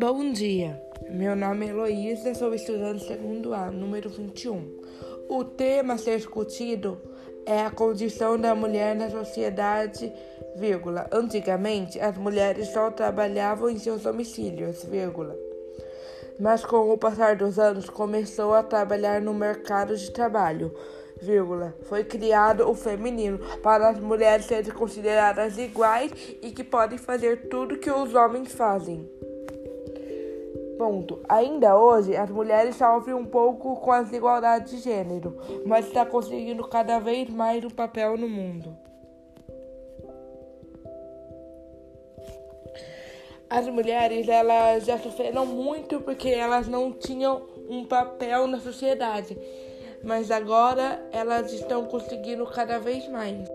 Bom dia, meu nome é Heloísa, sou estudante do segundo ano, número 21. O tema a ser discutido é a condição da mulher na sociedade, vírgula. Antigamente, as mulheres só trabalhavam em seus domicílios, vírgula. Mas com o passar dos anos, começou a trabalhar no mercado de trabalho, vírgula. Foi criado o feminino para as mulheres serem consideradas iguais e que podem fazer tudo que os homens fazem. Ponto. Ainda hoje, as mulheres sofrem um pouco com as desigualdades de gênero, mas está conseguindo cada vez mais um papel no mundo. As mulheres elas já sofreram muito porque elas não tinham um papel na sociedade, mas agora elas estão conseguindo cada vez mais.